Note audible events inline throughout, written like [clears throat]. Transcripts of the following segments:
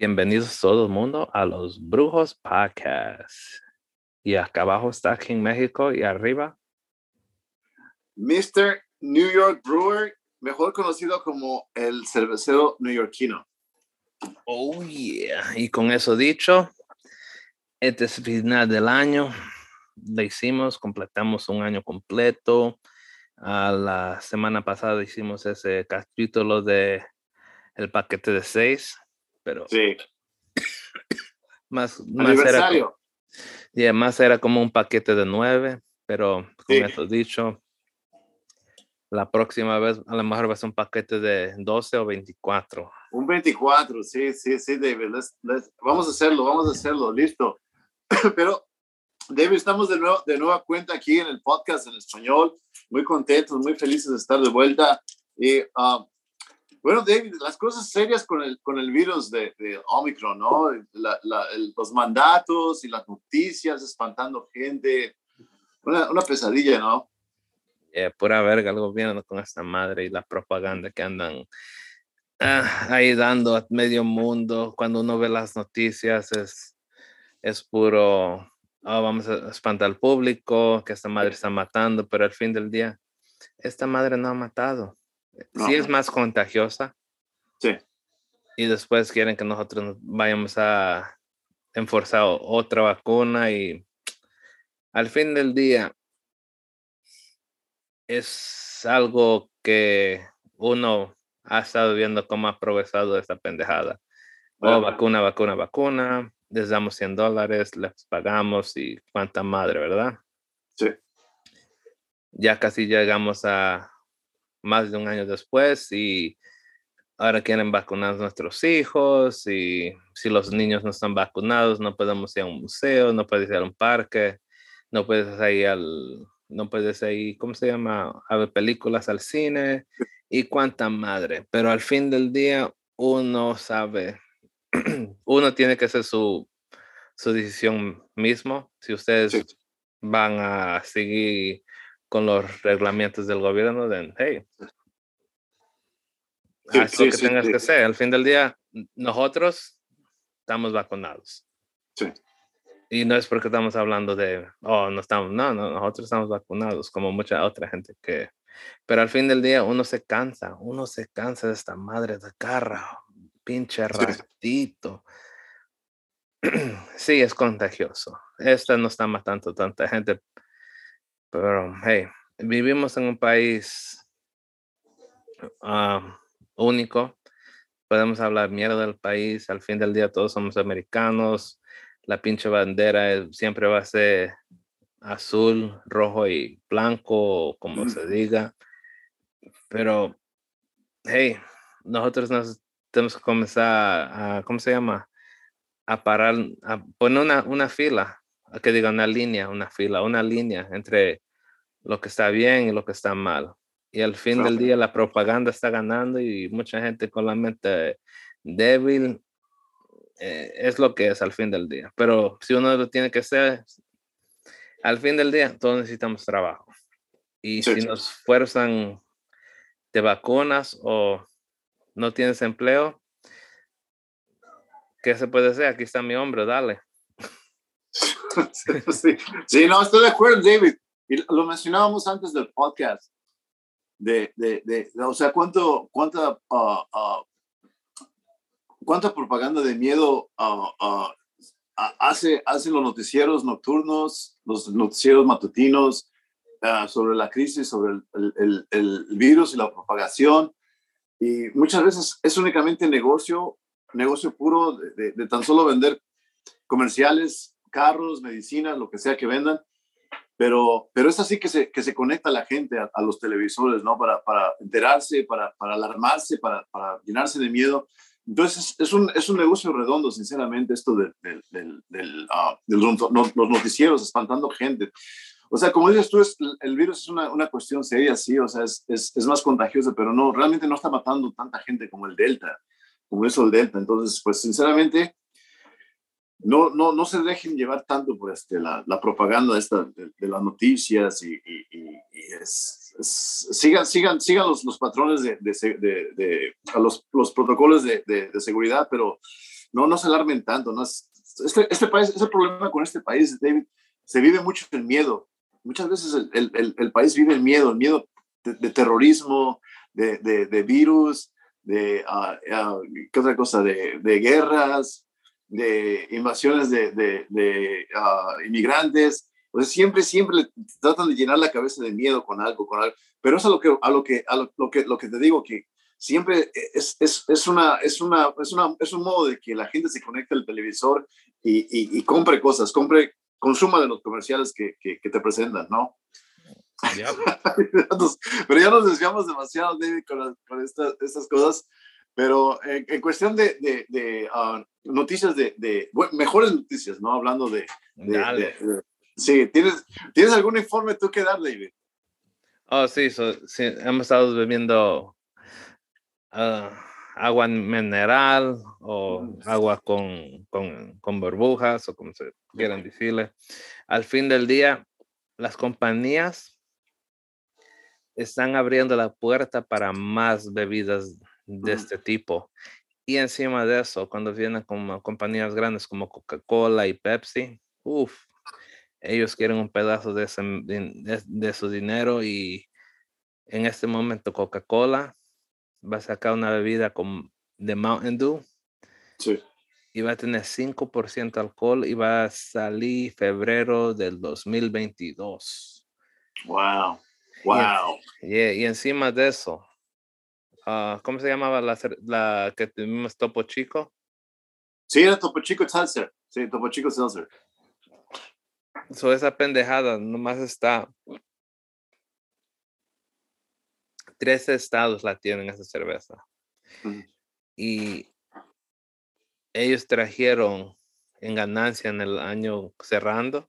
Bienvenidos todo el mundo a los Brujos Podcast. Y acá abajo está King México y arriba. Mr. New York Brewer, mejor conocido como el cervecero neoyorquino. Oh, yeah. Y con eso dicho, este es el final del año. Le hicimos, completamos un año completo. A la semana pasada hicimos ese capítulo de el paquete de seis pero Sí, más, más era, yeah, más era como un paquete de nueve, pero con Sí. eso dicho, la próxima vez a lo mejor va a ser un paquete de 12 o 24. Un 24, sí, sí, sí, David. let's- let's- vamos a hacerlo, vamos a hacerlo, listo. [clears throat] Pero, David, estamos de, nuevo, de nueva cuenta aquí en el podcast en español. Muy contentos, muy felices de estar de vuelta. Y, ah, bueno, David, las cosas serias con el, con el virus de, de Omicron, ¿no? La- la- el- los mandatos y las noticias espantando gente. Una, una pesadilla, ¿no? Eh, pura verga el gobierno con esta madre y la propaganda que andan ah, ahí dando a medio mundo. Cuando uno ve las noticias es, es puro, "Oh, vamos a espantar al público, que esta madre está matando, pero al fin del día, esta madre no ha matado. Sí No. es más contagiosa Sí. y después quieren que nosotros nos vayamos a enforzar otra vacuna y al fin del día es algo que uno ha estado viendo cómo ha progresado esta pendejada. Oh, vacuna, vacuna, vacuna, les damos 100 dólares, les pagamos y cuánta madre, ¿verdad? Sí. Ya casi llegamos a más de un año después y ahora quieren vacunar a nuestros hijos y si los niños no están vacunados no podemos ir a un museo, no puedes ir a un parque, no puedes ir al, no puedes ir, ¿cómo se llama? A ver películas al cine y cuánta madre. Pero al fin del día uno sabe, [clears throat] uno tiene que hacer su, su decisión mismo. Si ustedes Sí. van a seguir con los reglamentos del gobierno, then hey, Sí, haz lo sí, que sí, tengas que hacer. Al fin del día, nosotros estamos vacunados. Sí. Y no es porque estamos hablando de, oh, no estamos, no, no, nosotros estamos vacunados, como mucha otra gente que, pero al fin del día uno se cansa, uno se cansa de esta madre de carra, pinche ratito. [clears throat] Sí, es contagioso. Esta no está matando tanta gente, pero hey, vivimos en un país único. Podemos hablar mierda del país. Al fin del día todos somos americanos. La pinche bandera es- siempre va a ser azul, rojo y blanco, como Ujú. se diga. Pero, hey, nosotros nos tenemos que comenzar a, ¿cómo se llama? A parar, a poner una, una fila, que diga una línea, una fila, una línea entre lo que está bien y lo que está mal. Y al fin del día la propaganda está ganando y mucha gente con la mente débil eh, es lo que es al fin del día. Pero si uno lo tiene que hacer, al fin del día todos necesitamos trabajo. Y Sí, si sí. nos fuerzan de vacunas o no tienes empleo, ¿qué se puede hacer? Aquí está mi hombre, dale. Sí, sí, no, estoy de acuerdo, David. Y lo mencionábamos antes del podcast. De, de, de, de- o sea, cuánto, cuánta, ah, ah, cuánta propaganda de miedo ah, hace, hacen los noticieros nocturnos, los noticieros matutinos sobre la crisis, sobre el, el- el- virus y la propagación. Y muchas veces es únicamente negocio, negocio puro de- de tan solo vender comerciales, carros, medicinas, lo que sea que vendan. Pero, pero es así que se, que se conecta la gente a, a los televisores, ¿no? Para, para enterarse, para, para alarmarse, para, para llenarse de miedo. Entonces, es un, es un negocio redondo, sinceramente, esto del, ah, del no- no- los noticieros espantando gente. O sea, como dices tú, es, el virus es una, una cuestión seria, sí, o sea, es, es, es más contagiosa, pero no, realmente no está matando tanta gente como el Delta, como eso el Delta. Entonces, pues, sinceramente, no, no, no se dejen llevar tanto por este, la, la propaganda esta de, de las noticias y, y, y, es, es- sigan, sigan, sigan los, los patrones de, de, de- a los, los protocolos de, seguridad, pero no, no se alarmen tanto, ¿no? Este, este país, ese problema con este país, David, se vive mucho el miedo. Muchas veces el, el, el país vive el miedo, el miedo de, terrorismo, de, virus, de, uh, ¿qué otra cosa? De, guerras, de invasiones de, uh, inmigrantes. Pues siempre, siempre tratan de llenar la cabeza de miedo con algo, con algo. Pero eso es a lo que, a lo que, a lo, que, lo que te digo, que siempre es, es, es, una, es, una, es, una, es un modo de que la gente se conecte al televisor y, y, y compre cosas, compre, consuma de los comerciales que, que, que te presentan, ¿no? [laughs] pero ya nos desviamos demasiado, David, con, con estas cosas. Pero en, cuestión de, de, de ah, noticias, de, de mejores noticias, ¿no? Hablando de... sí, ¿tienes, ¿tienes algún informe tú que dar, David? Oh, sí, sí hemos estado bebiendo uh, agua mineral o agua con, con, con, burbujas o como se quieran decirle. Al fin del día, las compañías están abriendo la puerta para más bebidas de este tipo. Y encima de eso, cuando vienen con compañías grandes como Coca-Cola y Pepsi, uff, ellos quieren un pedazo de, de, su dinero y en este momento Coca-Cola va a sacar una bebida con, de Mountain Dew. Sí. Y va a tener 5% alcohol y va a salir febrero del 2022. Wow. Wow. Y, encima de eso, uh, ¿cómo se llamaba la, la que tuvimos Topo Chico? Sí, era Topo Chico Seltzer. Sí, Topo Chico Seltzer. So esa pendejada nomás está. Tres estados la tienen esa cerveza. Y ellos trajeron en ganancia en el año cerrando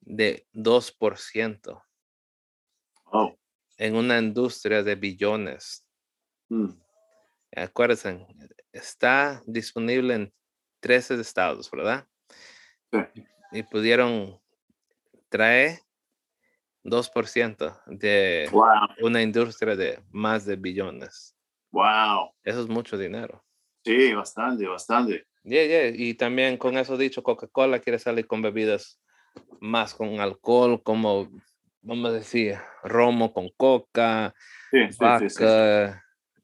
de 2%. Oh. En una industria de billones. Mm. Acuérdense, está disponible en 13 estados, ¿verdad? Y pudieron trae 2% de una industria de más de billones. Wow. Eso es mucho dinero. Sí, bastante, bastante. Y también con eso dicho, Coca-Cola quiere salir con bebidas más con alcohol, como, vamos a decir, romo con coca,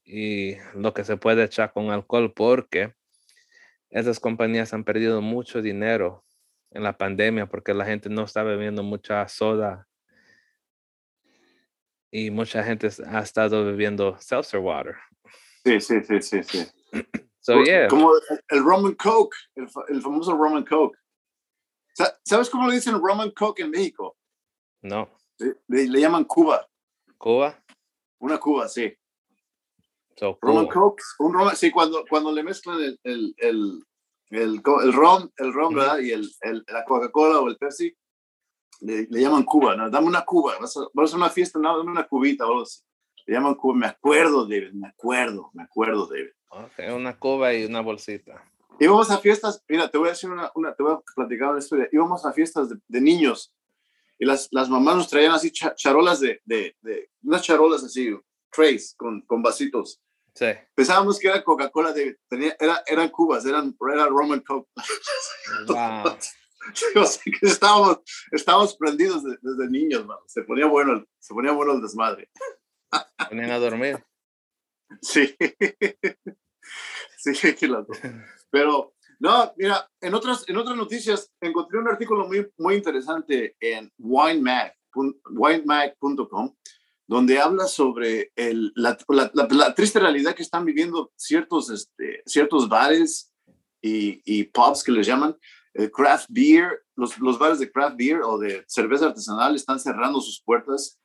y lo que se puede echar con alcohol, porque esas compañías han perdido mucho dinero en la pandemia porque la gente no está bebiendo mucha soda y mucha gente ha estado bebiendo seltzer water. Sí, sí, sí, sí, sí. [clears throat] So, yeah. Como el Roman Coke, el, famoso Roman Coke. ¿Sabes cómo le dicen Roman Coke en México? No. Le, llaman Cuba. ¿Cuba? Una Cuba, sí. So, Roman Coke, un Roman, sí, cuando, cuando le mezclan el, el, el, el, el ron, el ron, ¿verdad? Y el, el la Coca-Cola o el Pepsi, le, le, llaman Cuba, ¿no? Dame una Cuba, vas a, vas a una fiesta, no, dame una cubita o algo así. Le llaman Cuba, me acuerdo, David, me acuerdo, me acuerdo, David. Okay, una Cuba y una bolsita. Íbamos a fiestas, mira, te voy a decir una, una te voy a platicar una historia. Íbamos a fiestas de, de niños y las, las mamás nos traían así charolas de, de, de, unas charolas así, trays con, con vasitos. Sí. Pensábamos que era Coca-Cola, era, eran cubas, eran, era Roman Coke. Wow. [laughs] estábamos, estábamos prendidos desde, niños, Se ponía bueno, se ponía bueno el desmadre. Venían a dormir. Sí. sí, [laughs] Pero, no, mira, en otras, en otras noticias encontré un artículo muy, muy interesante en winemag.com winemag donde habla sobre la, triste realidad que están viviendo ciertos, este, ciertos bares y, pubs que les llaman eh, craft beer, los, los, bares de craft beer o de cerveza artesanal están cerrando sus puertas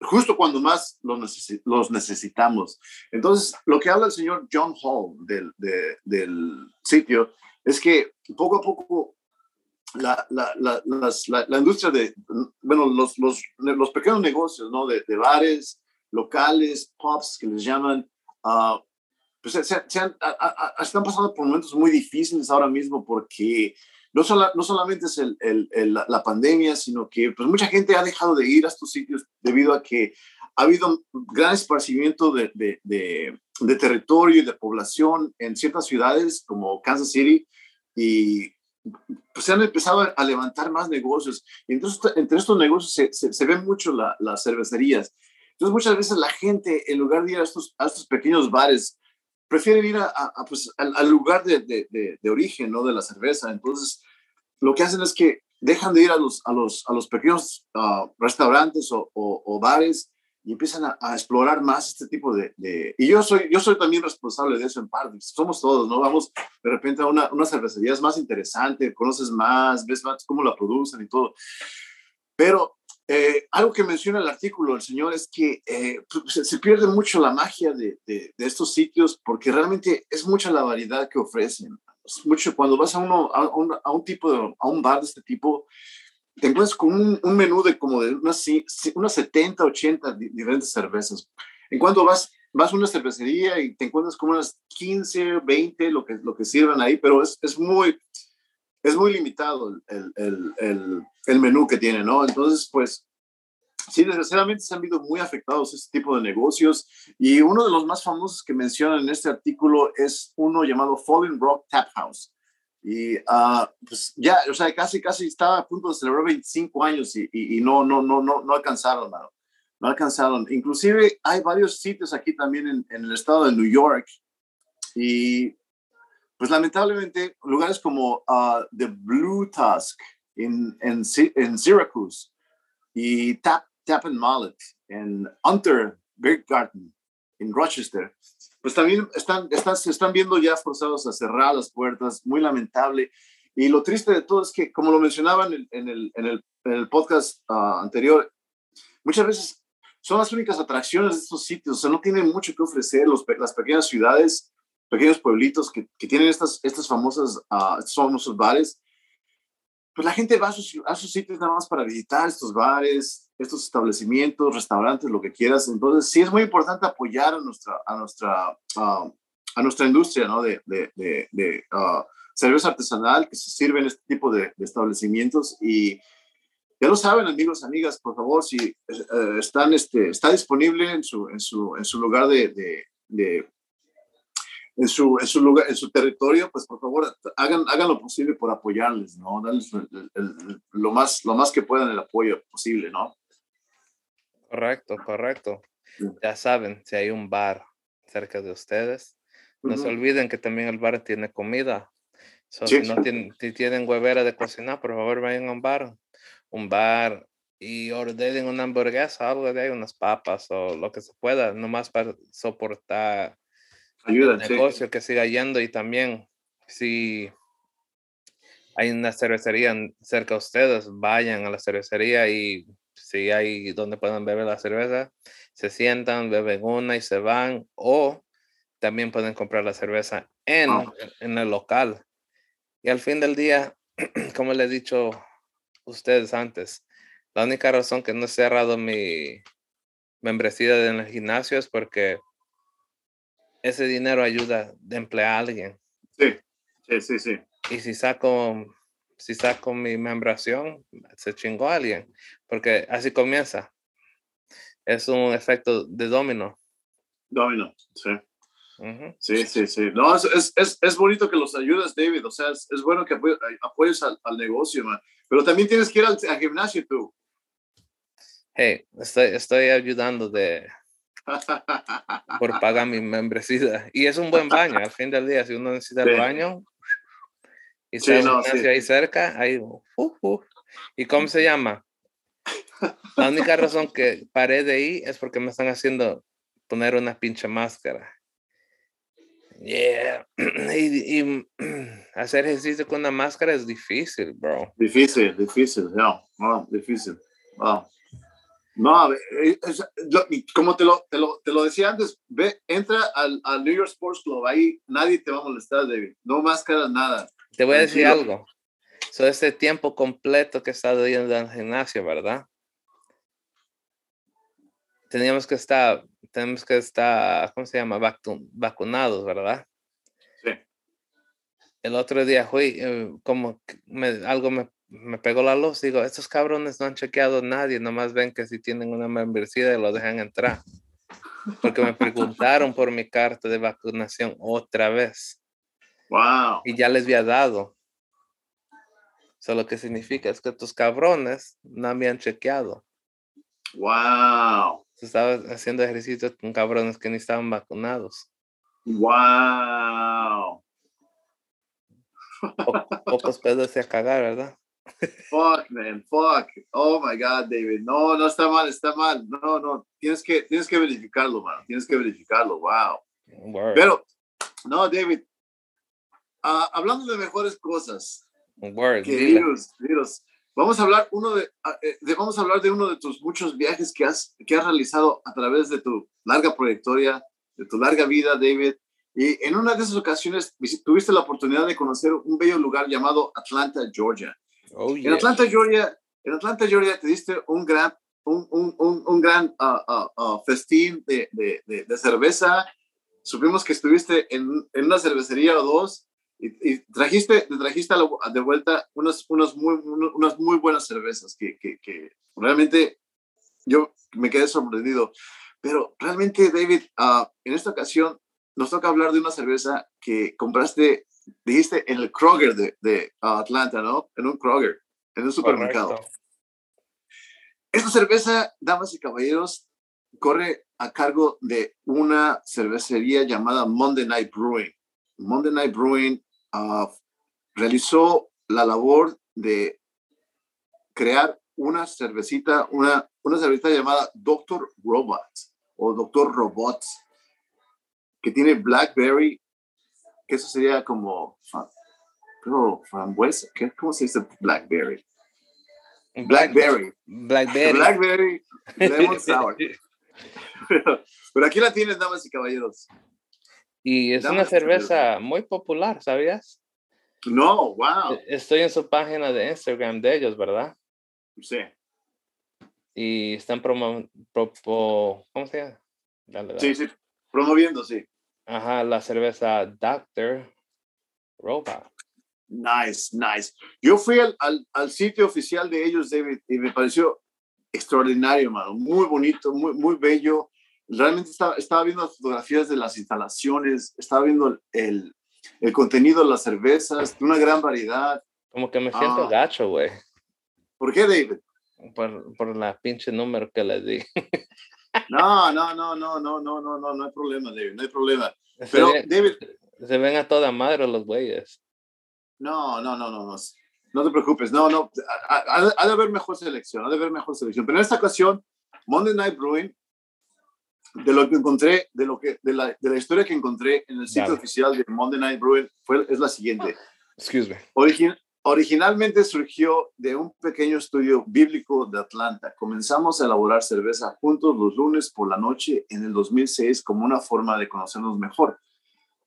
justo cuando más los necesitamos. Entonces, lo que habla el señor John Hall del, del sitio es que poco a poco la, la, la, la, industria de, bueno, los, los, los pequeños negocios, ¿no? De, de, bares, locales, pubs, que les llaman, uh, pues se, se han, están pasando por momentos muy difíciles ahora mismo porque no, no solamente es el, el, la, pandemia, sino que pues mucha gente ha dejado de ir a estos sitios debido a que ha habido gran esparcimiento de, de, de, territorio y de población en ciertas ciudades como Kansas City y pues se han empezado a levantar más negocios. Y entonces, entre estos negocios se, se, ven mucho las cervecerías. Entonces, muchas veces la gente, en lugar de ir a estos, a estos pequeños bares, prefieren ir a, pues, al, lugar de, de, origen, ¿no? De la cerveza. Entonces, lo que hacen es que dejan de ir a los, a los, los pequeños ah, restaurantes o, o, bares y empiezan a, explorar más este tipo de, Y yo soy, yo soy también responsable de eso en parte. Somos todos, ¿no? Vamos de repente a una, una cervecería es más interesante, conoces más, ves más cómo la producen y todo. Pero eh, algo que menciona el artículo el señor es que eh, pues, se, pierde mucho la magia de, de, de, estos sitios porque realmente es mucha la variedad que ofrecen mucho cuando vas a, uno, a, un, a un tipo de, a un bar de este tipo, te encuentras con un, un menú de como de unas, unas 70, 80 diferentes cervezas. En cuanto vas, vas a una cervecería y te encuentras con unas 15, 20, lo que, lo que sirven ahí, pero es, es muy, es muy limitado el, el, el, el menú que tiene, ¿no? Entonces, pues, sí, desgraciadamente se han visto muy afectados este tipo de negocios y uno de los más famosos que mencionan en este artículo es uno llamado Falling Rock Tap House. Y uh, pues ya, o sea, casi, casi estaba a punto de celebrar 25 años y, y, no, no, no, no, no alcanzaron, mano. No alcanzaron. Inclusive hay varios sitios aquí también en, en el estado de New York y pues lamentablemente lugares como uh, The Blue Tusk en, en, en Syracuse y Tap Tap and Mallet, en Hunter Beer Garden, en Rochester, pues también están, están, se están viendo ya forzados a cerrar las puertas, muy lamentable. Y lo triste de todo es que, como lo mencionaban en, en, el, en, el, en el, podcast uh, anterior, muchas veces son las únicas atracciones de estos sitios, o sea, no tienen mucho que ofrecer los, las pequeñas ciudades, pequeños pueblitos que, que tienen estas, estas famosas, uh, estos famosos bares, pues la gente va a sus, a sus sitios nada más para visitar estos bares, estos establecimientos, restaurantes, lo que quieras. Entonces, sí es muy importante apoyar a nuestra, a nuestra, uh, a nuestra industria ¿no? de, de, de, de uh, cerveza artesanal que se sirve en este tipo de, establecimientos. Y ya lo saben, amigos, amigas, por favor, si uh, están, este, está disponible en su, en su, en su lugar de, en su, en su lugar, en su territorio, pues por favor hagan, hagan lo posible por apoyarles, ¿no? Darles lo, más, lo más que puedan el apoyo posible, ¿no? Correcto, correcto. Ya saben, si hay un bar cerca de ustedes, no se olviden que también el bar tiene comida. Si no tienen, si tienen huevera de cocinar, por favor vayan a un bar, un bar y ordenen una hamburguesa, algo de ahí, unas papas o lo que se pueda, nomás para soportar Ayuda, el negocio que siga yendo y también si hay una cervecería cerca de ustedes, vayan a la cervecería y si hay donde puedan beber la cerveza, se sientan, beben una y se van, o también pueden comprar la cerveza en, en el local. Y al fin del día, [clears throat] como le he dicho ustedes antes, la única razón que no he cerrado mi membresía en el gimnasio es porque ese dinero ayuda de emplear a alguien. Sí, sí, sí, sí. Y si saco si saco mi membración, se chingó alguien, porque así comienza. Es un efecto de domino. Domino, sí. Sí, sí, sí. No, es, es, es, bonito que los ayudes, David. O sea, es, es bueno que apoyes al, al, negocio, man. Pero también tienes que ir al, gimnasio tú. Hey, estoy, estoy ayudando de [laughs] por pagar mi membresía. Y es un buen baño, al fin del día. Si uno necesita el baño, y sí, ahí cerca, ahí. Uh, uh. ¿Y cómo se llama? La única razón que paré de ahí es porque me están haciendo poner una pinche máscara. Yeah. [clears throat] Y, [clears throat] hacer ejercicio con una máscara es difícil, bro. Difícil, difícil, no, no difícil. No, eh, como te lo, te lo, te lo decía antes, ve, entra al, al, New York Sports Club, ahí nadie te va a molestar, David. No máscara, nada. Te voy a decir algo. So, ese tiempo completo que he estado yendo al gimnasio, ¿verdad? Teníamos que estar, tenemos que estar, ¿cómo se llama? vacunados, ¿verdad? Sí. El otro día fui, eh, como me, algo me, me pegó la luz. Digo, estos cabrones no han chequeado a nadie, nomás ven que si tienen una membresía y lo dejan entrar. Porque me preguntaron por mi carta de vacunación otra vez. Wow. Y ya les había dado. Eso lo que significa es que estos cabrones no habían chequeado. Wow. Estaba haciendo ejercicios con cabrones que ni estaban vacunados. Wow. [laughs] pocos pedos a cagar, ¿verdad? Fuck, man, fuck. Oh my God, David. No, no está mal, está mal. No, no, tienes que, tienes que verificarlo, man. Tienes que verificarlo. Wow. Pero, no, David. Ah, hablando de mejores cosas. Word, virus, virus. Vamos a hablar uno ah, eh, de, vamos a hablar de uno de tus muchos viajes que has que has realizado a través de tu larga trayectoria, de tu larga vida, David. Y en una de esas ocasiones tuviste la oportunidad de conocer un bello lugar llamado Atlanta, Georgia. Oh, en Atlanta, Georgia, en Atlanta, Georgia, te diste un gran, un, un, un, un gran uh, festín de, de, de, cerveza. Supimos que estuviste en, en, una cervecería o dos y, trajiste, te trajiste de vuelta unas, unas, muy, unas muy buenas cervezas que, que, que realmente yo me quedé sorprendido. Pero realmente, David, en esta ocasión nos toca hablar de una cerveza que compraste dijiste en el Kroger de, de Atlanta, ¿no? En un Kroger, en un supermercado. Esta cerveza, damas y caballeros, corre a cargo de una cervecería llamada Monday Night Brewing. Monday Night Brewing ah, realizó la labor de crear una cervecita, una, una cervecita llamada Doctor Robots o Doctor Robots, que tiene blackberry, que eso sería como, pero frambuesa. ¿cómo se dice blackberry? Blackberry. Blackberry. Blackberry lemon sour. [laughs] pero, aquí la tienes, damas y caballeros. Y es una cerveza muy popular, ¿sabías? No, wow. E, estoy en su página de Instagram de ellos, ¿verdad? Sí. Y están promo, ¿cómo se llama? Sí, sí, promoviendo, sí. Ajá, la cerveza Doctor Robot. Nice, nice. Yo fui al, al, sitio oficial de ellos, David, y me pareció extraordinario, mano. Muy bonito, muy, muy bello. Realmente estaba, estaba viendo las fotografías de las instalaciones, estaba viendo el, el contenido de las cervezas, de una gran variedad. Como que me siento ah. gacho, güey. ¿Por qué, David? Por, por la pinche número que le di. No, no, no, no, no, no, no, no, no hay problema, David, no hay problema. Pero, David. Se ven a toda madre los güeyes. No, no, no, no, no. No te preocupes, no, no. Ha, de haber mejor selección, ha de haber mejor selección. Pero en esta ocasión, Monday Night Brewing, de lo que encontré, de, lo que, de, la, de la historia que encontré en el sitio oficial de Monday Night Brewing, fue, es la siguiente. Excuse me. Origin, Originalmente surgió de un pequeño estudio bíblico de Atlanta. Comenzamos a elaborar cerveza juntos los lunes por la noche en el 2006 como una forma de conocernos mejor.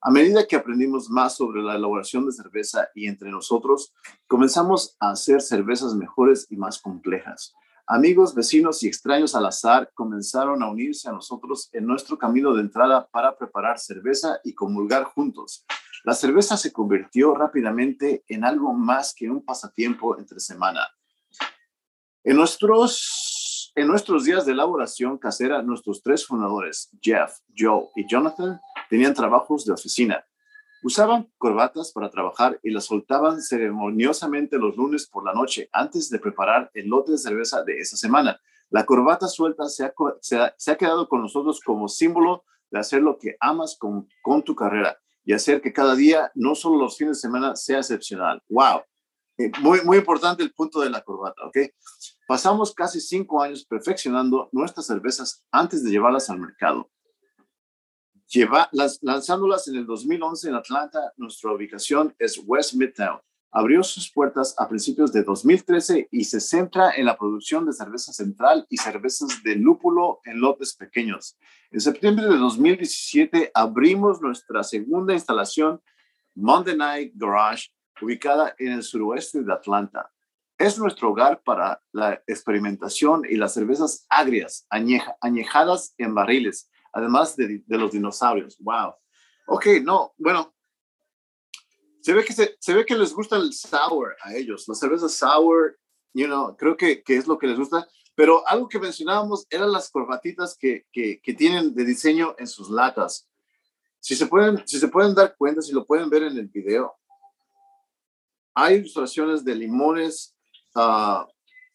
A medida que aprendimos más sobre la elaboración de cerveza y entre nosotros, comenzamos a hacer cervezas mejores y más complejas. Amigos, vecinos y extraños al azar comenzaron a unirse a nosotros en nuestro camino de entrada para preparar cerveza y comulgar juntos. La cerveza se convirtió rápidamente en algo más que un pasatiempo entre semana. En nuestros, en nuestros días de elaboración casera, nuestros tres fundadores, Jeff, Joe y Jonathan, tenían trabajos de oficina. Usaban corbatas para trabajar y las soltaban ceremoniosamente los lunes por la noche antes de preparar el lote de cerveza de esa semana. La corbata suelta se ha, quedado con nosotros como símbolo de hacer lo que amas con, tu carrera y hacer que cada día, no solo los fines de semana, sea excepcional. ¡Wow! Eh, muy importante el punto de la corbata, ¿ok? Pasamos casi cinco años perfeccionando nuestras cervezas antes de llevarlas al mercado. Lleva, las, lanzándolas en el 2011 en Atlanta, nuestra ubicación es West Midtown abrió sus puertas a principios de 2013 y se centra en la producción de cerveza central y cervezas de lúpulo en lotes pequeños. En septiembre de 2017 abrimos nuestra segunda instalación, Monday Night Garage, ubicada en el suroeste de Atlanta. Es nuestro hogar para la experimentación y las cervezas agrias, añejadas en barriles, además de, de los dinosaurios. ¡Wow! Ok, no, bueno, Se ve que, se, se ve que les gusta el sour a ellos, la cerveza sour, you know, creo que, que es lo que les gusta. Pero algo que mencionábamos eran las corbatitas que, que, tienen de diseño en sus latas. Si se, pueden, si se pueden dar cuenta, si lo pueden ver en el video, hay ilustraciones de limones, uh,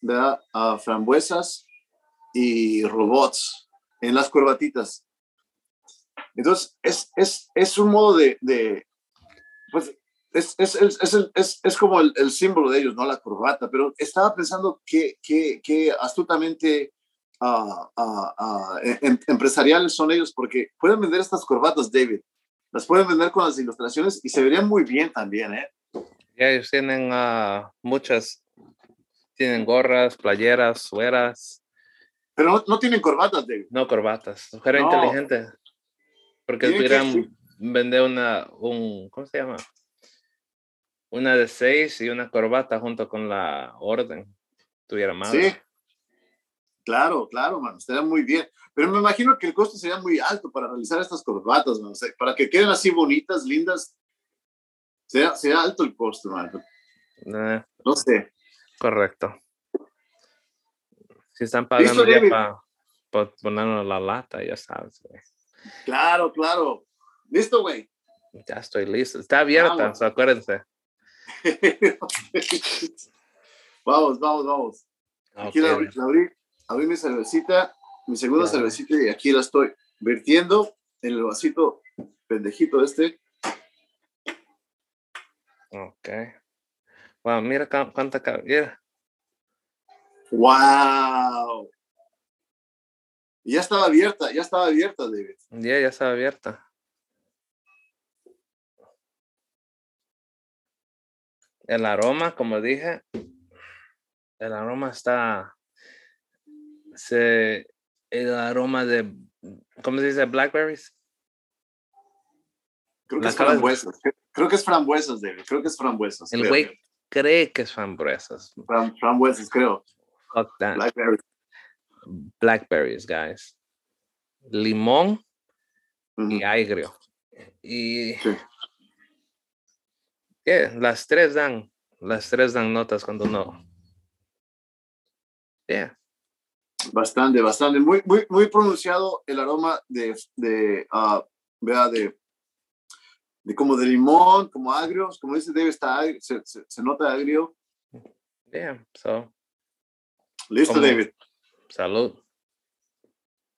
uh, frambuesas y robots en las corbatitas. Entonces, es, es, es un modo de, de pues, es, es, es, es, como el, el, símbolo de ellos, ¿no? La corbata, pero estaba pensando que, que, que astutamente uh, em, empresariales son ellos, porque pueden vender estas corbatas, David, las pueden vender con las ilustraciones y se verían muy bien también, ¿eh? Ya ellos tienen muchas, tienen gorras, playeras, sueras. Pero no, no tienen corbatas, David. No, corbatas. Mujer no. inteligente. Porque pudieran vender una, un, ¿cómo se llama? Una de seis y una corbata junto con la orden. Tuviera más. Sí. Claro, claro, man. Estaría muy bien. Pero me imagino que el costo sería muy alto para realizar estas corbatas, man. O sea, para que queden así bonitas, lindas. Sería, sería alto el costo, man. Eh, no sé. Correcto. Si están pagando ya para pa ponernos la lata, ya sabes. Güey. Claro, claro. Listo, güey. Ya estoy listo. Está abierta, vamos. Acuérdense. [laughs] vamos, vamos, vamos. Okay. Aquí la, abrí, la abrí, abrí, mi cervecita, mi segunda cervecita, y aquí la estoy vertiendo en el vasito pendejito este. Ok. Wow, mira cuánta caballera. Wow. Ya estaba abierta, ya estaba abierta, David. Ya, yeah, ya estaba abierta. El aroma, como dije, el aroma está, se, el aroma de, ¿cómo se dice? Blackberries. Creo que La es frambuesas. Creo que es frambuesas, David. Creo que es frambuesas. El güey cree que es frambuesas. Fram, frambuesas, creo. Fuck that. Blackberries. Blackberries, guys. Limón uh -huh. y agrio. Y sí. yeah, las tres dan, las tres dan notas cuando no. Yeah. Bastante, bastante. Muy, muy, muy pronunciado el aroma de, de, uh, vea, de, de como de limón, como agrio, como dice Dave, está agrio, se, se, se, nota agrio. Yeah, so. Listo, como, David. Salud.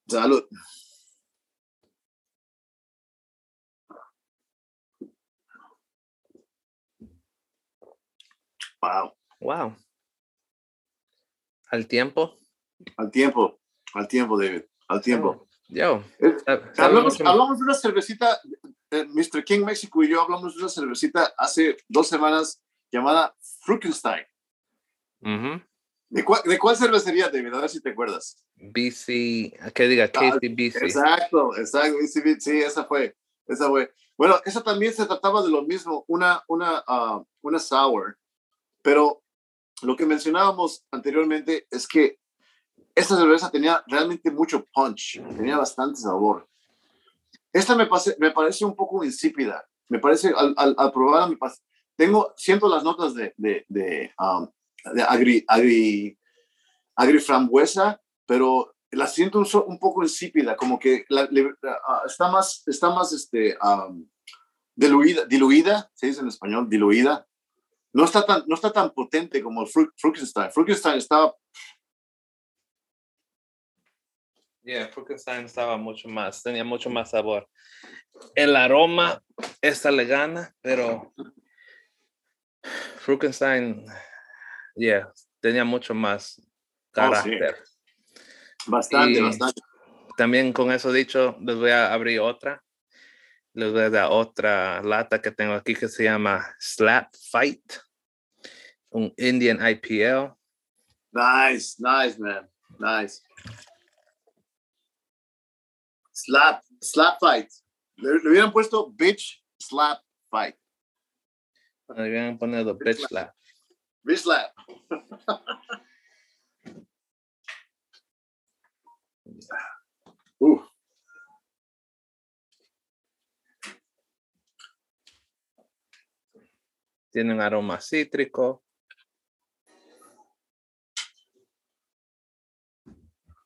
Salud. Wow. Wow. Al tiempo. Al tiempo, al tiempo, David, al tiempo. Yo. Eh, hablamos, hablamos, de una cervecita, eh, Mr. King México y yo hablamos de una cervecita hace dos semanas llamada Frukenstein. Uh -huh. ¿De, cuál, ¿De cuál cervecería, David? A ver si te acuerdas. BC, que diga KCBC. Ah, exacto, exacto, BC, sí, esa fue, esa fue. Bueno, esa también se trataba de lo mismo, una, una, uh, una sour, pero lo que mencionábamos anteriormente es que esta cerveza tenía realmente mucho punch, tenía bastante sabor. Esta me, pase, me parece un poco insípida, me parece, al, al, al probarla, me tengo, siento las notas de, de, de, um, de agri, agri, agri frambuesa, pero la siento un, un poco insípida, como que la, uh, está más, está más este, um, diluida, diluida, se dice en español, diluida. No está tan, no está tan potente como el Frukenstein. Frukenstein estaba... Yeah, Frukenstein estaba mucho más, tenía mucho más sabor. El aroma, esta le gana, pero Frukenstein, yeah, tenía mucho más carácter. Oh, sí. Bastante, y bastante. También con eso dicho, les voy a abrir otra. Les voy a dar otra lata que tengo aquí que se llama Slap Fight. Un Indian IPL. Nice, nice, man. Nice. Slap, Slap Fight. Le, le hubieran puesto Bitch Slap Fight. Le hubieran puesto Bitch Slap. Bitch Slap. uh. tiene un aroma cítrico.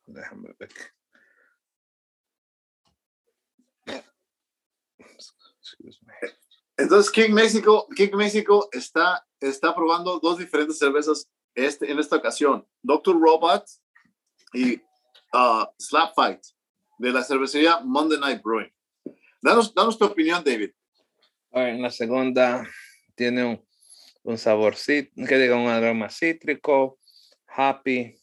Déjame ver. Excuse me. Entonces, King México, King México está, está probando dos diferentes cervezas este, en esta ocasión. Doctor Robot y uh, Slap Fight de la cervecería Monday Night Brewing. Danos, danos tu opinión, David. En la segunda tiene un, sabor, que un aroma cítrico, happy.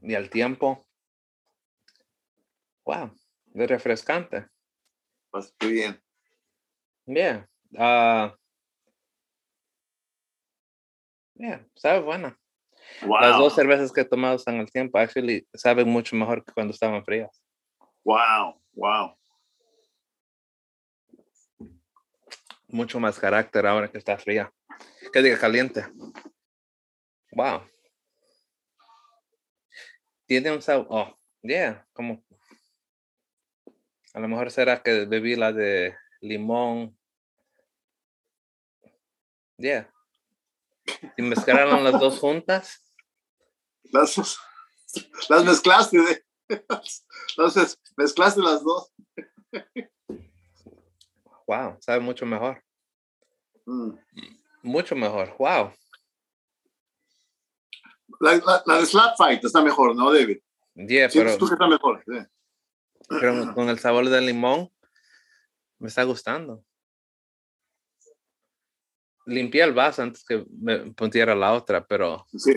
Y al tiempo, wow, es refrescante. Pues, qué bien. Yeah. ah yeah, sabe buena. Wow. Las dos cervezas que he tomado están al tiempo, actually, saben mucho mejor que cuando estaban frías. Wow. Wow. Mucho más carácter ahora que está fría. Que diga caliente. Wow. Tiene un sabor, oh, yeah, como. A lo mejor será que bebí la de limón. Yeah. Y mezclaron las dos juntas. Las, las mezclaste. Las mez- mezclaste las dos. Wow, sabe mucho mejor. Mm. Mucho mejor. Wow. La, la- la de Slap Fight está mejor, ¿no, David? Yeah, Sientes pero, tú que está mejor. sí. Pero con el sabor del limón me está gustando. Limpié el vaso antes que me pusiera la otra, pero Sí.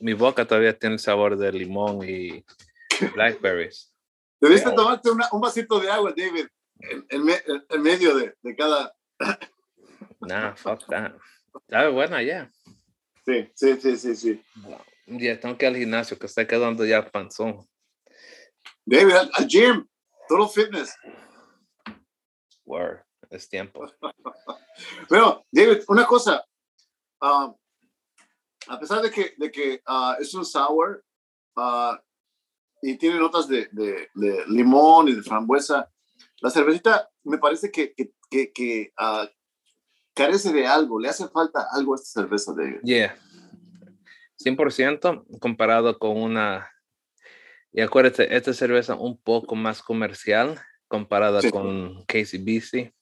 mi boca todavía tiene el sabor de limón y [laughs] blackberries. Debiste tomarte una- un vasito de agua, David, en, en en- en medio de, de cada. [coughs] Nah, fuck that. Sabe buena ya. Sí, sí, sí, sí, sí. Ya tengo que ir al gimnasio que está quedando ya panzón. David, al, al gym, Total Fitness. Word, es tiempo. [laughs] Pero, David, una cosa. ah, a pesar de que, de que ah, es un sour ah, y tiene notas de, de- de limón y de frambuesa, la cervecita me parece que, que, que- que, ah, carece de algo. Le hace falta algo a esta cerveza, David. Yeah. 100% comparado con una. Y acuérdate, esta cerveza un poco más comercial comparada Sí. con KCBC.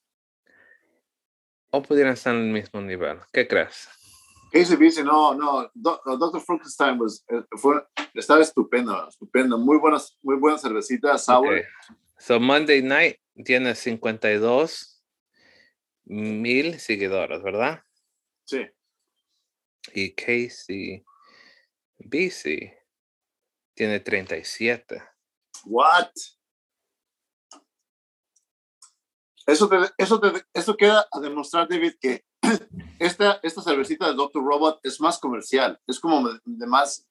O pudieran estar en el mismo nivel. ¿Qué crees? Casey dice, no, no, Do- uh, Dr. Frankenstein was, eh, fue, estaba estupendo, estupendo, muy buenas, muy buena cervecita, sour. Ok. So Monday Night tiene 52 mil seguidores, ¿verdad? Sí, Y KCBC tiene 37. what? Eso, te, eso, te, eso queda a demostrar, David, que [clears throat] esta, esta cervecita de Dr. Robot es más comercial, es como de, más,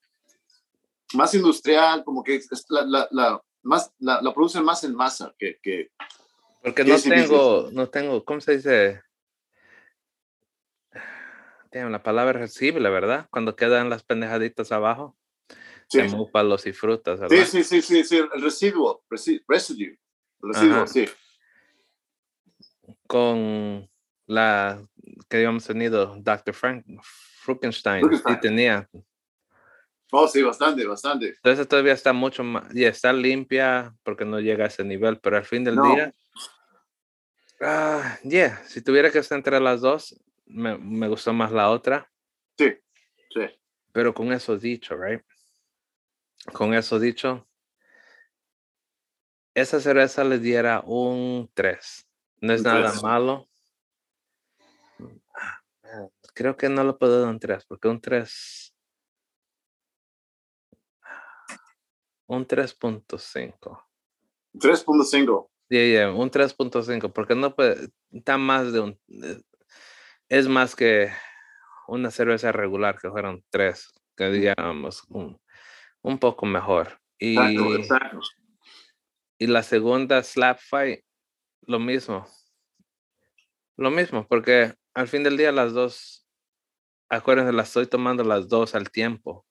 más industrial, como que es la, la, la, más, la, la producen más en masa que, que Porque no tengo, no tengo, ¿cómo se dice? Damn, la palabra recible, ¿verdad? Cuando quedan las pendejaditas abajo, sí, palos y frutas, ¿verdad? sí, sí, sí, sí, sí, el residuo, residue, residuo, Ajá. sí. Con la que habíamos tenido, Dr. Frank Frankenstein, sí tenía. Oh, sí, bastante, bastante. Entonces todavía está mucho más, y está limpia porque no llega a ese nivel, pero al fin del No. día, ah, yeah, si tuviera que estar entre las dos, me, me gustó más la otra. Sí, sí. Pero con eso dicho, right? Con eso dicho, esa cerveza le diera un 3. No es Un nada tres. malo. Ah, Creo que no lo puedo dar un 3, porque un 3. Un 3.5. 3.5. Yeah, yeah, un 3.5, porque no puede, está más de un, es más que una cerveza regular que fueron 3, que digamos un, un poco mejor. Y, Exacto, exacto. y la segunda Slap Fight, lo mismo. Lo mismo, porque al fin del día las dos, acuérdense, las estoy tomando las dos al tiempo.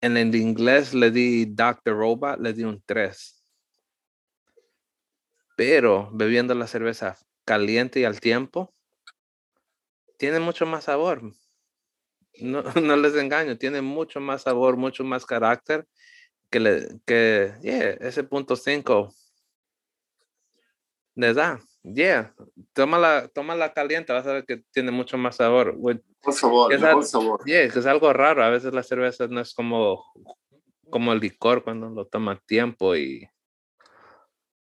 En el inglés le di Dr. Robot, le di un 3. pero bebiendo la cerveza caliente y al tiempo, tiene mucho más sabor. No, [laughs] no les engaño, tiene mucho más sabor, mucho más carácter que, le, que ese punto 5 les da. Yeah, tómala, la caliente, vas a ver que tiene mucho más sabor. Por sabor, es, sabor. Yeah, es algo raro. A veces la cerveza no es como, como el licor cuando lo toma tiempo y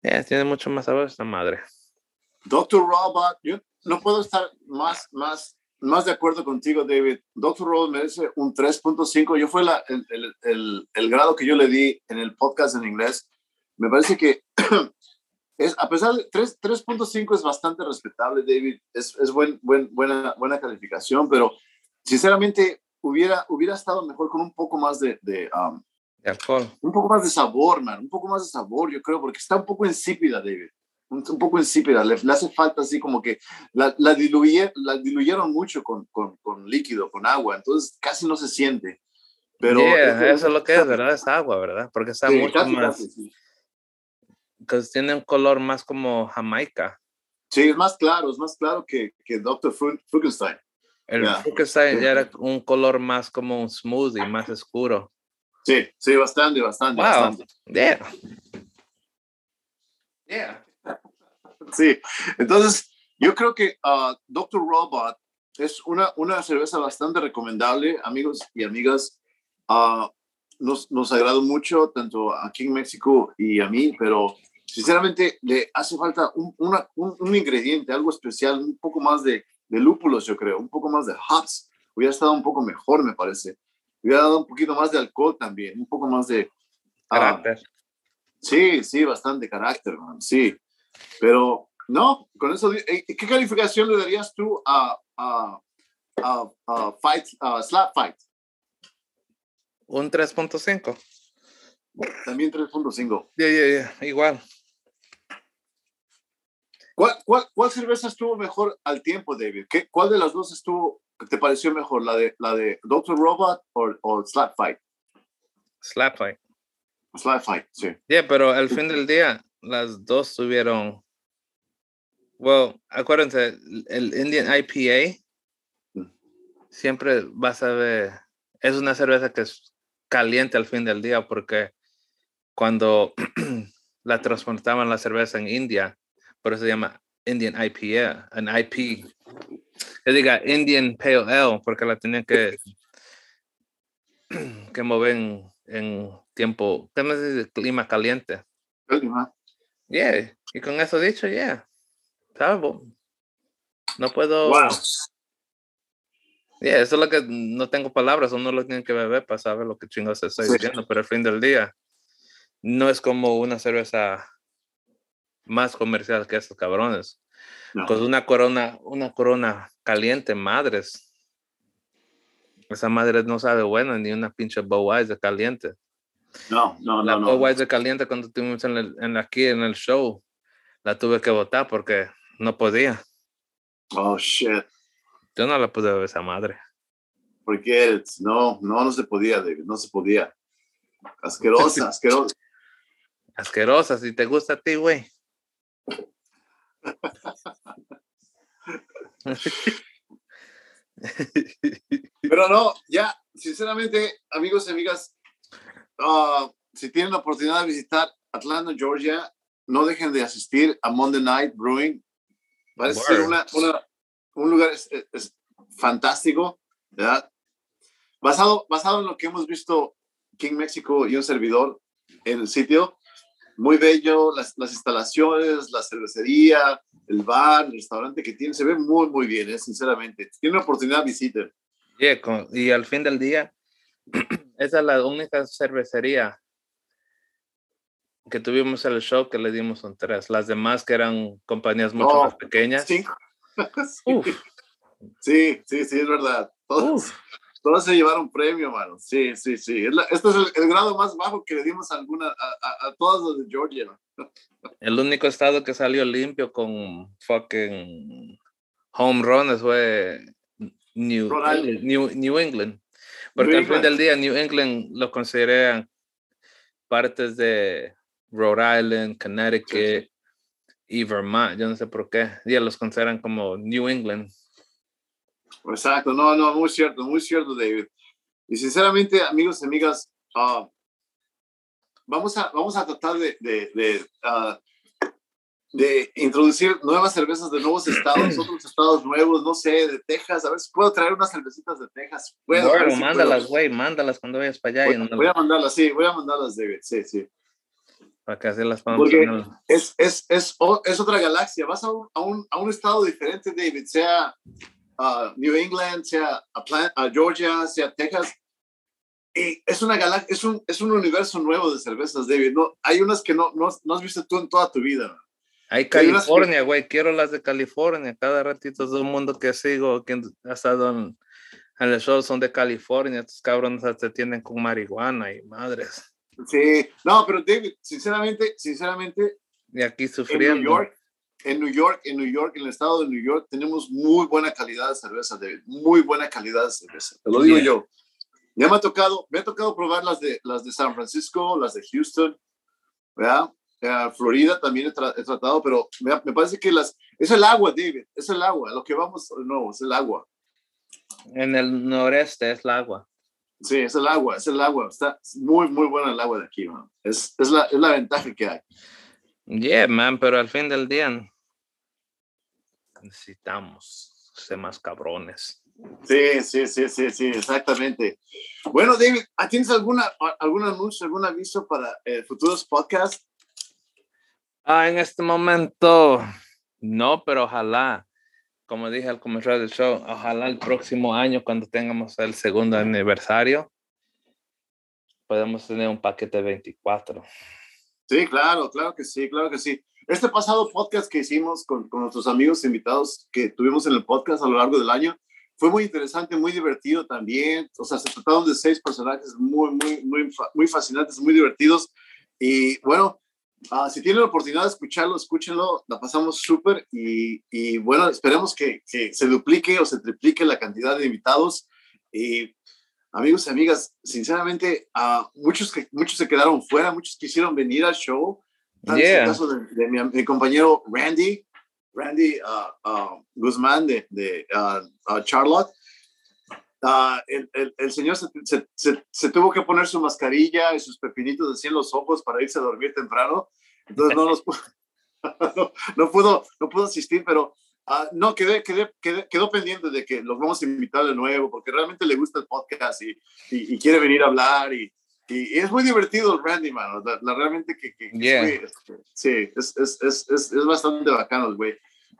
yeah, tiene mucho más sabor esta madre. Doctor Robot, yo no puedo estar más, más, más de acuerdo contigo, David. Doctor Robot merece un 3.5. Yo fue la, el, el, el, el grado que yo le di en el podcast en inglés. Me parece que [clears throat] es, a pesar de 3.5 es bastante respetable, David, es, es buen, buen, buena, buena calificación, pero sinceramente hubiera, hubiera estado mejor con un poco más de, de, um, alcohol. Un poco más de sabor, man, un poco más de sabor, yo creo, porque está un poco insípida, David. Un, poco insípida, le, hace falta así como que la, la, la diluyeron mucho con, con, con, líquido, con agua, entonces casi no se siente. Pero eso es lo que es, ¿verdad? Es agua, ¿verdad? Porque está mucho más que tiene un color más como Jamaica. Sí, es más claro, es más claro que, que Dr. Frankenstein. El Frankenstein ya era un color más como un smoothie, más oscuro. Sí, sí, bastante, bastante. Bastante. Yeah. Yeah. Sí, entonces yo creo que uh, Dr. Robot es una, una cerveza bastante recomendable, amigos y amigas. Uh, nos, nos agradó mucho, tanto aquí en México y a mí, pero sinceramente le hace falta un, un, ingrediente, algo especial, un poco más de, de, lúpulos, yo creo, un poco más de hops. Hubiera estado un poco mejor, me parece. Hubiera dado un poquito más de alcohol también, un poco más de... Ah, carácter. sí, sí, bastante carácter, man, sí. Pero no, con eso, eh, ¿qué calificación le darías tú a, a, a, fight, a Slap Fight? Un 3.5. También 3.5. Yeah, yeah, yeah, igual. ¿Cuál, cuál, cuál cerveza estuvo mejor al tiempo, David? ¿Qué, ¿Cuál de las dos estuvo, te pareció mejor? ¿La de, la de Doctor Robot o, o Slap Fight? Slap Fight. Slap Fight, sí. Yeah, pero al fin del día, las dos tuvieron. Well, acuérdense, el Indian IPA mm. siempre vas a ver. Es una cerveza que es caliente al fin del día porque cuando [clears throat] la transportaban la cerveza en India, por eso se llama Indian IPA, an IP. Yo diga Indian Pale Ale, porque la tenía que, [clears throat] que mover en, tiempo, ¿qué me dice? Clima caliente. Clima. Yeah, y con eso dicho, yeah, salvo. No puedo. Wow. Yeah, eso es lo que no tengo palabras, uno lo tiene que beber para saber lo que chingados se está diciendo, pero al fin del día no es como una cerveza más comercial que estos cabrones. Con una corona, una corona caliente, madres. Esa madre no sabe bueno ni una pinche Budweiser caliente. No, no, la no. La Budweiser caliente cuando estuvimos en, el, en aquí en el show, la tuve que botar porque no podía. Oh, shit. Yo no la pude ver esa madre. Porque no, no, no se podía, David, no se podía. Asquerosa, [laughs] asquerosa. Asquerosa, si te gusta a ti, güey. Pero no, ya, sinceramente, amigos y amigas, ah, si tienen la oportunidad de visitar Atlanta, Georgia, no dejen de asistir a Monday Night Brewing. A ser una, un lugar fantástico, ¿verdad? Basado, basado en lo que hemos visto King México y un servidor en el sitio, muy bello, las, las, instalaciones, la cervecería, el bar, el restaurante que tiene, se ve muy, muy bien, ¿eh? sinceramente. Tiene una oportunidad, visiten. y al fin del día, [clears throat] esa es la única cervecería que tuvimos en el show que le dimos un tres. Las demás que eran compañías mucho más pequeñas. [laughs] Sí. sí, sí, es verdad. Todos, todos se llevaron premio, mano. Sí, sí, sí. este es el, grado más bajo que le dimos a, alguna, a, a, todos los de Georgia. [laughs] El único estado que salió limpio con fucking home runs fue New, New, New, England. Porque al fin del día New England lo consideran partes de Rhode Island, Connecticut, y Vermont, yo no sé por qué, ya los consideran como New England. Exacto, no, no, muy cierto, muy cierto, David. Y sinceramente, amigos y amigas, ah, vamos, a, vamos a tratar de, de, de, ah, de, introducir nuevas cervezas de nuevos estados, [clears throat] otros estados nuevos, no sé, de Texas. A ver si puedo traer unas cervecitas de Texas. Puedo, bueno, mándalas, güey, mándalas cuando vayas para allá. Voy, voy, a mandarlas, sí, voy a mandarlas, David, sí, sí. Para que así las Porque es, es, es, es, otra galaxia. Vas a un, a un, a un estado diferente, David, sea uh, New England, sea a, Georgia, sea Texas. Y es una galaxia, es un, es un universo nuevo de cervezas, David. No, hay unas que no, no, no has visto tú en toda tu vida. Hay California, güey. Quiero las de California. Cada ratito todo el mundo que sigo, que ha estado en, en el show son de California. Estos cabrones se tienen con marihuana y madres. Sí, no, pero David, sinceramente, sinceramente. Y aquí sufriendo. En New York, en New York, en New York, en el estado de New York, tenemos muy buena calidad de cerveza, David. Muy buena calidad de cerveza. Te lo digo yo. Ya me ha tocado, me ha tocado probar las de, las de San Francisco, las de Houston, ¿verdad? Florida también he, tratado, pero me, me, parece que las, es el agua, David, es el agua, lo que vamos nuevo, es el agua. En el noreste es el agua. Sí, es el agua, es el agua. Está muy, muy buena el agua de aquí, man. Es, es, la, es la ventaja que hay. Yeah, man, pero al fin del día necesitamos ser más cabrones. Sí, sí, sí, sí, sí, exactamente. Bueno, David, ¿tienes alguna, algún anuncio, algún aviso para eh, futuros podcasts? Ah, en este momento, no, pero ojalá como dije al comenzar del show, ojalá el próximo año, cuando tengamos el segundo aniversario, podamos tener un paquete 24. Sí, claro, claro que sí, claro que sí. Este pasado podcast que hicimos con, con nuestros amigos invitados que tuvimos en el podcast a lo largo del año, fue muy interesante, muy divertido también. O sea, se trataron de seis personajes muy, muy, muy, muy fascinantes, muy divertidos. Y bueno, Ah, si tienen la oportunidad de escucharlo, escúchenlo, la pasamos súper y, y, bueno, esperemos que, que, se duplique o se triplique la cantidad de invitados. Y amigos y amigas, sinceramente, uh, muchos, que, muchos se quedaron fuera, muchos quisieron venir al show. Tal yeah. el caso de, de mi, mi, compañero Randy, Randy uh, Guzmán de, de Charlotte. El, el, el, señor se, se, se, tuvo que poner su mascarilla y sus pepinitos así en los ojos para irse a dormir temprano. Entonces no, nos [laughs] pudo, [laughs] no, no, pudo, no pudo asistir, pero uh, no, quedé, quedé, quedé, quedó pendiente de que los vamos a invitar de nuevo porque realmente le gusta el podcast y, y, y quiere venir a hablar. Y, y, es muy divertido el Randy, man. La, la realmente que, que yeah. es, sí, es, es, es, es, bastante bacano el güey.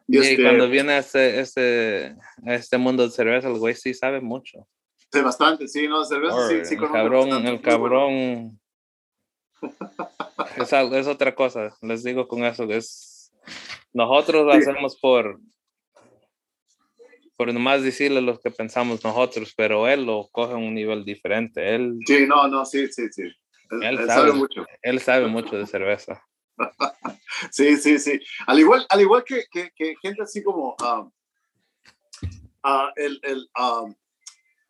Y, este, cuando viene a este, este, a este mundo de cerveza, el güey sí sabe mucho. Sí, bastante, sí, no, cerveza oh, sí, sí El cabrón, bastante, el cabrón. [laughs] es, es, otra cosa, les digo con eso, es nosotros lo sí. hacemos por por nomás decirle lo que pensamos nosotros, pero él lo coge a un nivel diferente. Él, sí, no, no, sí, sí, sí. Él, él, él sabe, sabe, mucho. Él sabe [laughs] mucho de cerveza. Sí, sí, sí. Al igual, al igual que, que, que gente así como uh, uh, el, el um,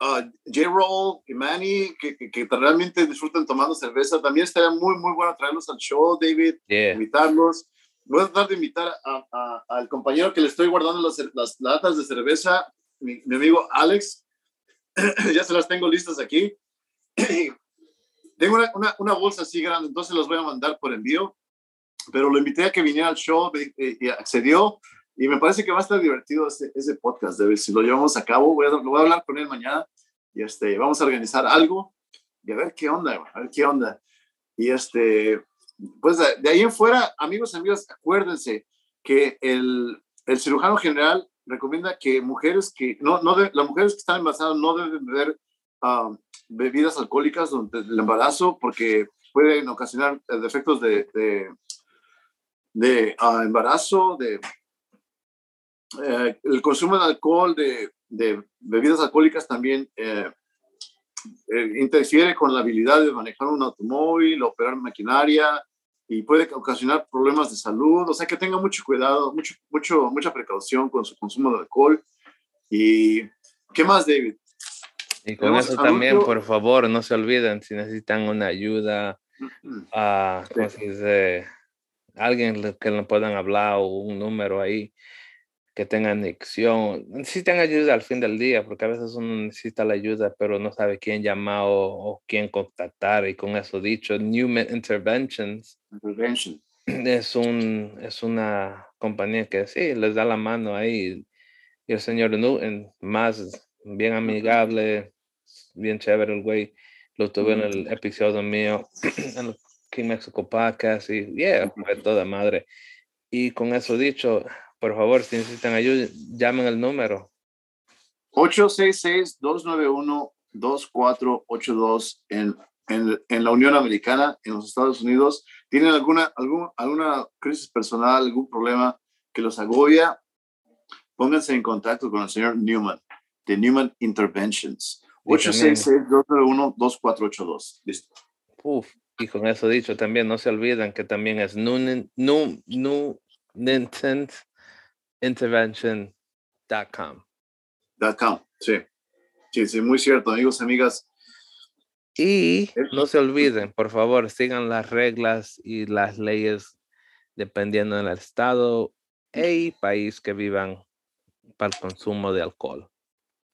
uh, J-Roll y Manny, que, que, que, realmente disfrutan tomando cerveza, también estaría muy, muy bueno traerlos al show, David, yeah. invitarlos. Voy a tratar de invitar a, a, al compañero que le estoy guardando las, las latas de cerveza, mi, mi amigo Alex. [clears throat] ya se las tengo listas aquí. [clears throat] tengo una, una, una bolsa así grande, entonces las voy a mandar por envío pero lo invité a que viniera al show y accedió y me parece que va a estar divertido ese, ese podcast, de ver si lo llevamos a cabo, voy a, lo voy a hablar con él mañana y este, vamos a organizar algo y a ver qué onda, a ver qué onda. Y este, pues de, de ahí en fuera, amigos, amigas, acuérdense que el, el cirujano general recomienda que mujeres que, no, no de, las mujeres que están embarazadas no deben beber um, bebidas alcohólicas durante el embarazo porque pueden ocasionar defectos de, de de uh, embarazo, de eh, el consumo de alcohol, de, de bebidas alcohólicas también eh, eh, interfiere con la habilidad de manejar un automóvil, operar maquinaria y puede ocasionar problemas de salud. O sea que tenga mucho cuidado, mucho, mucho, mucha precaución con su consumo de alcohol. ¿Y qué más, David? Y con eso también, por favor, no se olviden si necesitan una ayuda, uh, ¿cómo se dice? Alguien que le puedan hablar o un número ahí que tengan adicción, necesitan ayuda al fin del día, porque a veces uno necesita la ayuda, pero no sabe quién llamar o, quién contactar. Y con eso dicho, Newman Interventions [clears throat] es, un, es una compañía que sí, les da la mano ahí. Y el señor Newton, más bien amigable, bien chévere el güey, lo tuve en el episodio mío, [clears throat] en el King Mexico Podcast, y yeah, toda madre. Y con eso dicho, por favor, si necesitan ayuda, llamen el número. 866-291-2482 en, en, en, la Unión Americana, en los Estados Unidos. ¿Tienen alguna, algún, alguna crisis personal, algún problema que los agobia? Pónganse en contacto con el señor Newman, de Newman Interventions. 866-291-2482. Listo. Uf, y con eso dicho, también no se olviden que también es New, New, Nintendo intervention.com. .com, sí. Sí, sí, muy cierto, amigos amigas. Y no se olviden, por favor, sigan las reglas y las leyes dependiendo del estado y país que vivan para el consumo de alcohol.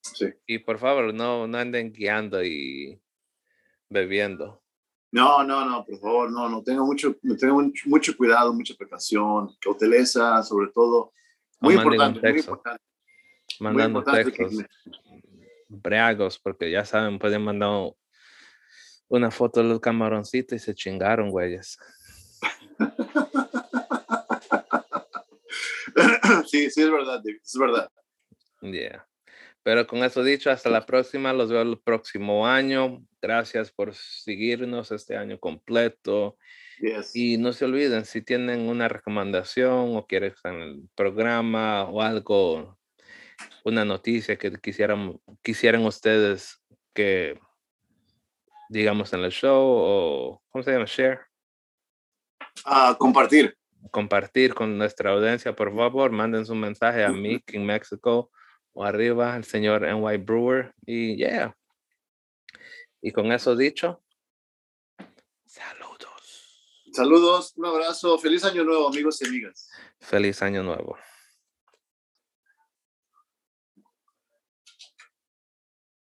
Sí. Y por favor, no, no anden guiando y bebiendo. No, no, no, por favor, no, no, tengan mucho, tengo mucho cuidado, mucha precaución, cauteleza, sobre todo, muy importante, muy importante. Mandando textos. Breagos, porque ya saben, pueden mandar una foto de los camaroncitos y se chingaron, güeyes. [laughs] sí, sí, es verdad, es verdad. Yeah. Pero con eso dicho, hasta la próxima. Los veo el próximo año. Gracias por seguirnos este año completo. Y no se olviden, si tienen una recomendación o quieren estar en el programa o algo, una noticia que quisieran, quisieran ustedes que digamos en el show o, ¿cómo se llama? Share. Ah, compartir. Compartir con nuestra audiencia, por favor, manden su mensaje a mí en México o arriba, el señor NY Brewer. Y yeah. Y con eso dicho, Saludos, un abrazo, feliz año nuevo amigos y amigas. Feliz año nuevo.